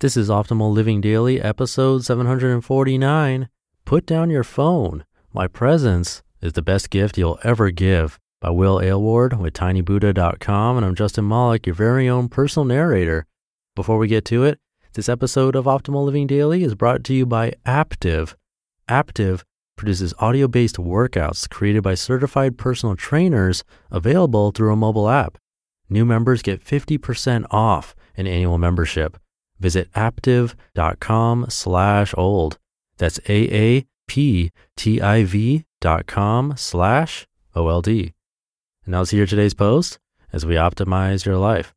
This is Optimal Living Daily, episode 749. Put down your phone. My presence is the best gift you'll ever give by Will Aylward with tinybuddha.com. And I'm Justin Malik, your very own personal narrator. Before we get to it, this episode of Optimal Living Daily is brought to you by Aaptiv. Aaptiv produces audio based workouts created by certified personal trainers available through a mobile app. New members get 50% off an annual membership. Visit aaptiv.com slash old. That's A-A-P-T-I-V dot com slash O-L-D. And now let's hear today's post as we optimize your life.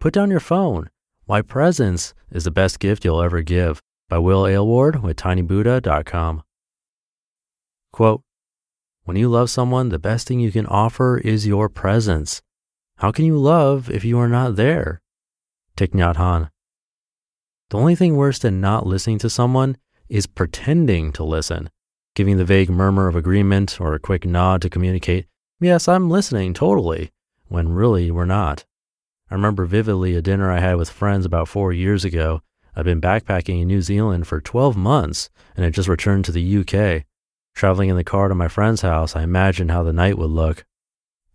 Put down your phone. Why presence is the best gift you'll ever give by Will Aylward with tinybuddha.com. Quote, when you love someone, the best thing you can offer is your presence. How can you love if you are not there? Thich Nhat Hanh. The only thing worse than not listening to someone is pretending to listen, giving the vague murmur of agreement or a quick nod to communicate, yes, I'm listening totally, when really we're not. I remember vividly a dinner I had with friends about four years ago. I'd been backpacking in New Zealand for 12 months and had just returned to the UK. Traveling in the car to my friend's house, I imagined how the night would look.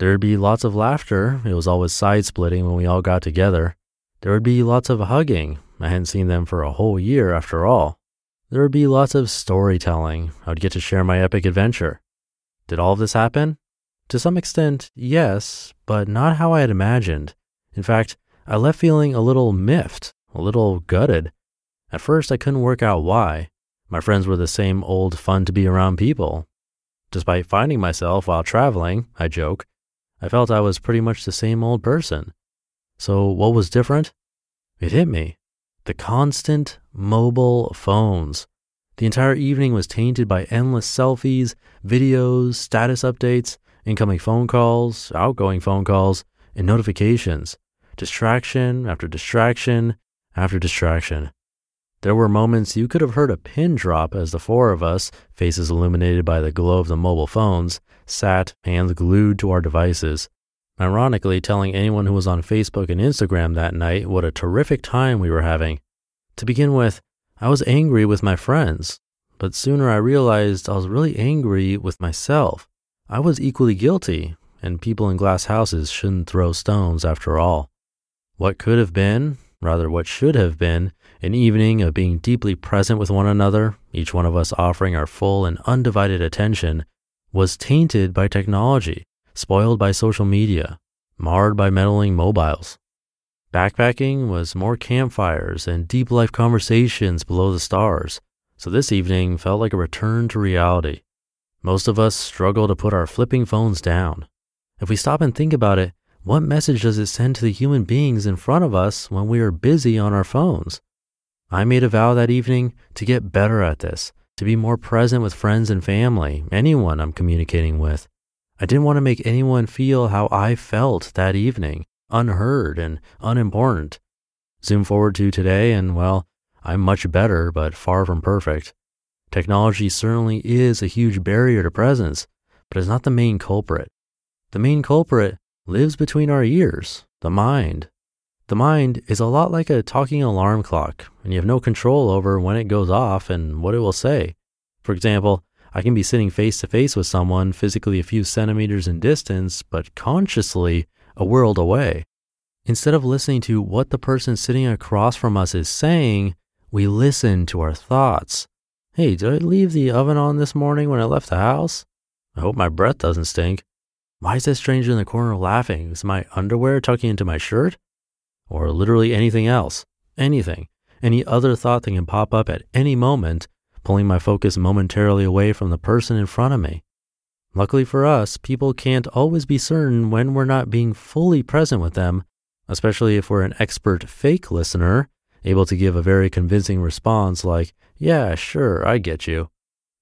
There'd be lots of laughter. It was always side splitting when we all got together. There would be lots of hugging. I hadn't seen them for a whole year after all. There would be lots of storytelling. I would get to share my epic adventure. Did all of this happen? To some extent, yes, but not how I had imagined. In fact, I left feeling a little miffed, a little gutted. At first, I couldn't work out why. My friends were the same old fun to be around people. Despite finding myself while traveling, I joke, I felt I was pretty much the same old person. So, what was different? It hit me. The constant mobile phones. The entire evening was tainted by endless selfies, videos, status updates, incoming phone calls, outgoing phone calls, and notifications. Distraction after distraction after distraction. There were moments you could have heard a pin drop as the four of us, faces illuminated by the glow of the mobile phones, sat, hands glued to our devices. Ironically, telling anyone who was on Facebook and Instagram that night what a terrific time we were having. To begin with, I was angry with my friends, but sooner I realized I was really angry with myself. I was equally guilty, and people in glass houses shouldn't throw stones after all. What could have been, rather what should have been, an evening of being deeply present with one another, each one of us offering our full and undivided attention, was tainted by technology, spoiled by social media, marred by meddling mobiles. Backpacking was more campfires and deep life conversations below the stars, so this evening felt like a return to reality. Most of us struggle to put our flipping phones down. If we stop and think about it, what message does it send to the human beings in front of us when we are busy on our phones? I made a vow that evening to get better at this, to be more present with friends and family, anyone I'm communicating with. I didn't want to make anyone feel how I felt that evening, unheard and unimportant. Zoom forward to today, and well, I'm much better, but far from perfect. Technology certainly is a huge barrier to presence, but it's not the main culprit. The main culprit lives between our ears, the mind. The mind is a lot like a talking alarm clock, and you have no control over when it goes off and what it will say. For example, I can be sitting face to face with someone physically a few centimeters in distance, but consciously a world away. Instead of listening to what the person sitting across from us is saying, we listen to our thoughts. Hey, did I leave the oven on this morning when I left the house? I hope my breath doesn't stink. Why is that stranger in the corner laughing? Is my underwear tucking into my shirt? or literally anything else, anything, any other thought that can pop up at any moment, pulling my focus momentarily away from the person in front of me. Luckily for us, people can't always be certain when we're not being fully present with them, especially if we're an expert fake listener, able to give a very convincing response like, Yeah, sure, I get you.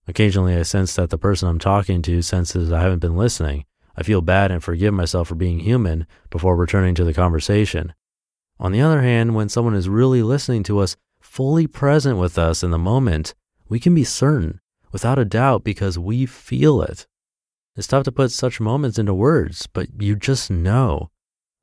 Occasionally, I sense that the person I'm talking to senses I haven't been listening. I feel bad and forgive myself for being human before returning to the conversation. On the other hand, when someone is really listening to us, fully present with us in the moment, we can be certain, without a doubt, because we feel it. It's tough to put such moments into words, but you just know.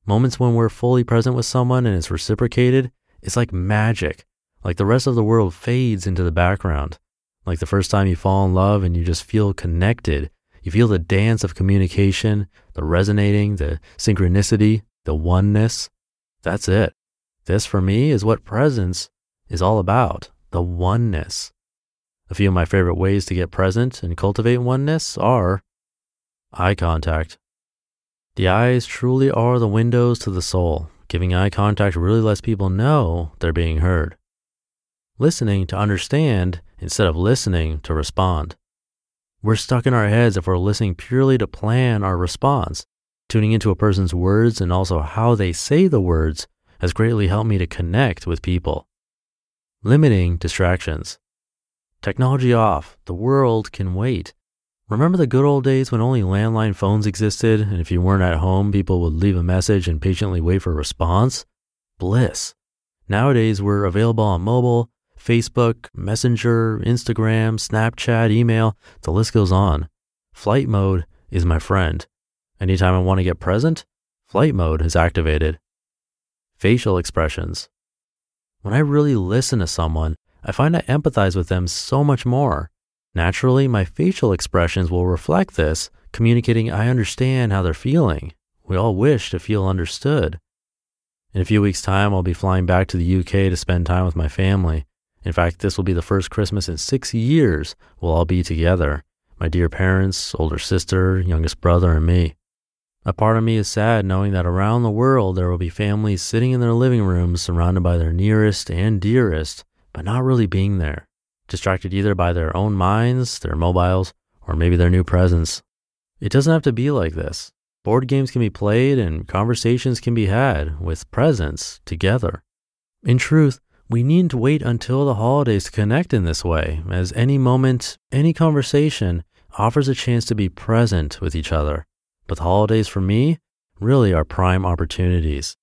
Moments when we're fully present with someone and it's reciprocated, it's like magic. Like the rest of the world fades into the background. Like the first time you fall in love and you just feel connected. You feel the dance of communication, the resonating, the synchronicity, the oneness. That's it. This for me is what presence is all about the oneness. A few of my favorite ways to get present and cultivate oneness are eye contact. The eyes truly are the windows to the soul. Giving eye contact really lets people know they're being heard. Listening to understand instead of listening to respond. We're stuck in our heads if we're listening purely to plan our response. Tuning into a person's words and also how they say the words has greatly helped me to connect with people. Limiting distractions. Technology off, the world can wait. Remember the good old days when only landline phones existed, and if you weren't at home, people would leave a message and patiently wait for a response? Bliss. Nowadays, we're available on mobile, Facebook, Messenger, Instagram, Snapchat, email, the list goes on. Flight mode is my friend. Anytime I want to get present, flight mode is activated. Facial expressions. When I really listen to someone, I find I empathize with them so much more. Naturally, my facial expressions will reflect this, communicating I understand how they're feeling. We all wish to feel understood. In a few weeks' time, I'll be flying back to the UK to spend time with my family. In fact, this will be the first Christmas in six years we'll all be together my dear parents, older sister, youngest brother, and me. A part of me is sad knowing that around the world there will be families sitting in their living rooms surrounded by their nearest and dearest but not really being there, distracted either by their own minds, their mobiles, or maybe their new presence. It doesn't have to be like this. Board games can be played and conversations can be had with presence together. In truth, we needn't wait until the holidays to connect in this way, as any moment, any conversation offers a chance to be present with each other. But the holidays for me really are prime opportunities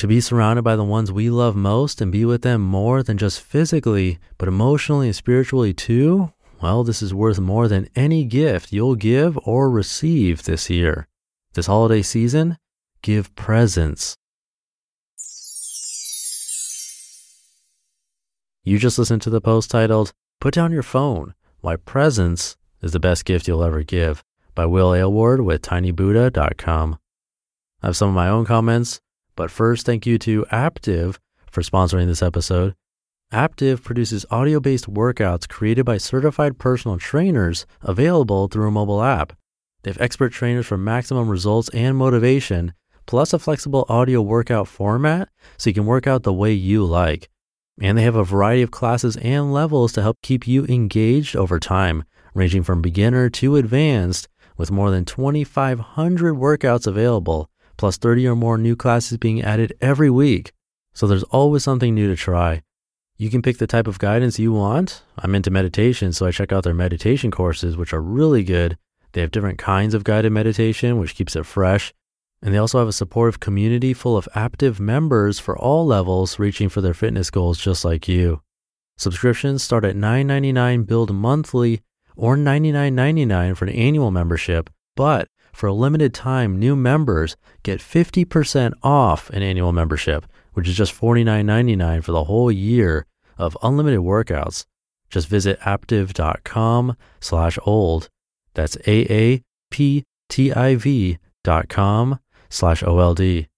to be surrounded by the ones we love most and be with them more than just physically, but emotionally and spiritually too, well, this is worth more than any gift you'll give or receive this year. This holiday season, give presents. You just listened to the post titled, Put Down Your Phone Why Presence is the Best Gift You'll Ever Give by Will Aylward with tinybuddha.com. I have some of my own comments but first, thank you to Aaptiv for sponsoring this episode. Aaptiv produces audio based workouts created by certified personal trainers available through a mobile app. They have expert trainers for maximum results and motivation, plus a flexible audio workout format so you can work out the way you like. And they have a variety of classes and levels to help keep you engaged over time, ranging from beginner to advanced, with more than 2,500 workouts available plus 30 or more new classes being added every week. So there's always something new to try. You can pick the type of guidance you want. I'm into meditation, so I check out their meditation courses, which are really good. They have different kinds of guided meditation, which keeps it fresh. And they also have a supportive community full of active members for all levels reaching for their fitness goals just like you. Subscriptions start at $9.99 billed monthly or $99.99 for an annual membership, but for a limited time, new members get 50% off an annual membership, which is just $49.99 for the whole year of unlimited workouts. Just visit aaptiv.com slash old. That's A-A-P-T-I-V dot com slash O-L-D.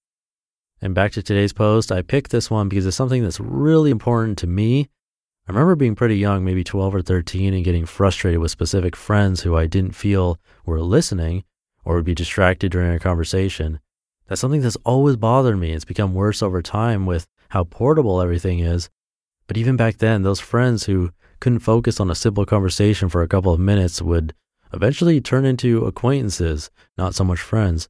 And back to today's post, I picked this one because it's something that's really important to me. I remember being pretty young, maybe 12 or 13, and getting frustrated with specific friends who I didn't feel were listening or would be distracted during a conversation. That's something that's always bothered me. It's become worse over time with how portable everything is. But even back then, those friends who couldn't focus on a simple conversation for a couple of minutes would eventually turn into acquaintances, not so much friends,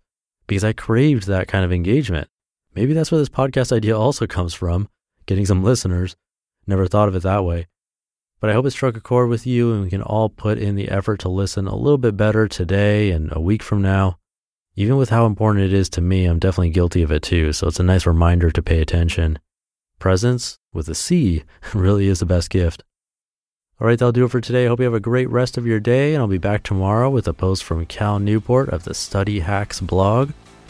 because I craved that kind of engagement. Maybe that's where this podcast idea also comes from, getting some listeners. Never thought of it that way. But I hope it struck a chord with you and we can all put in the effort to listen a little bit better today and a week from now. Even with how important it is to me, I'm definitely guilty of it too. So it's a nice reminder to pay attention. Presence with a C really is the best gift. All right, that'll do it for today. I hope you have a great rest of your day, and I'll be back tomorrow with a post from Cal Newport of the Study Hacks blog.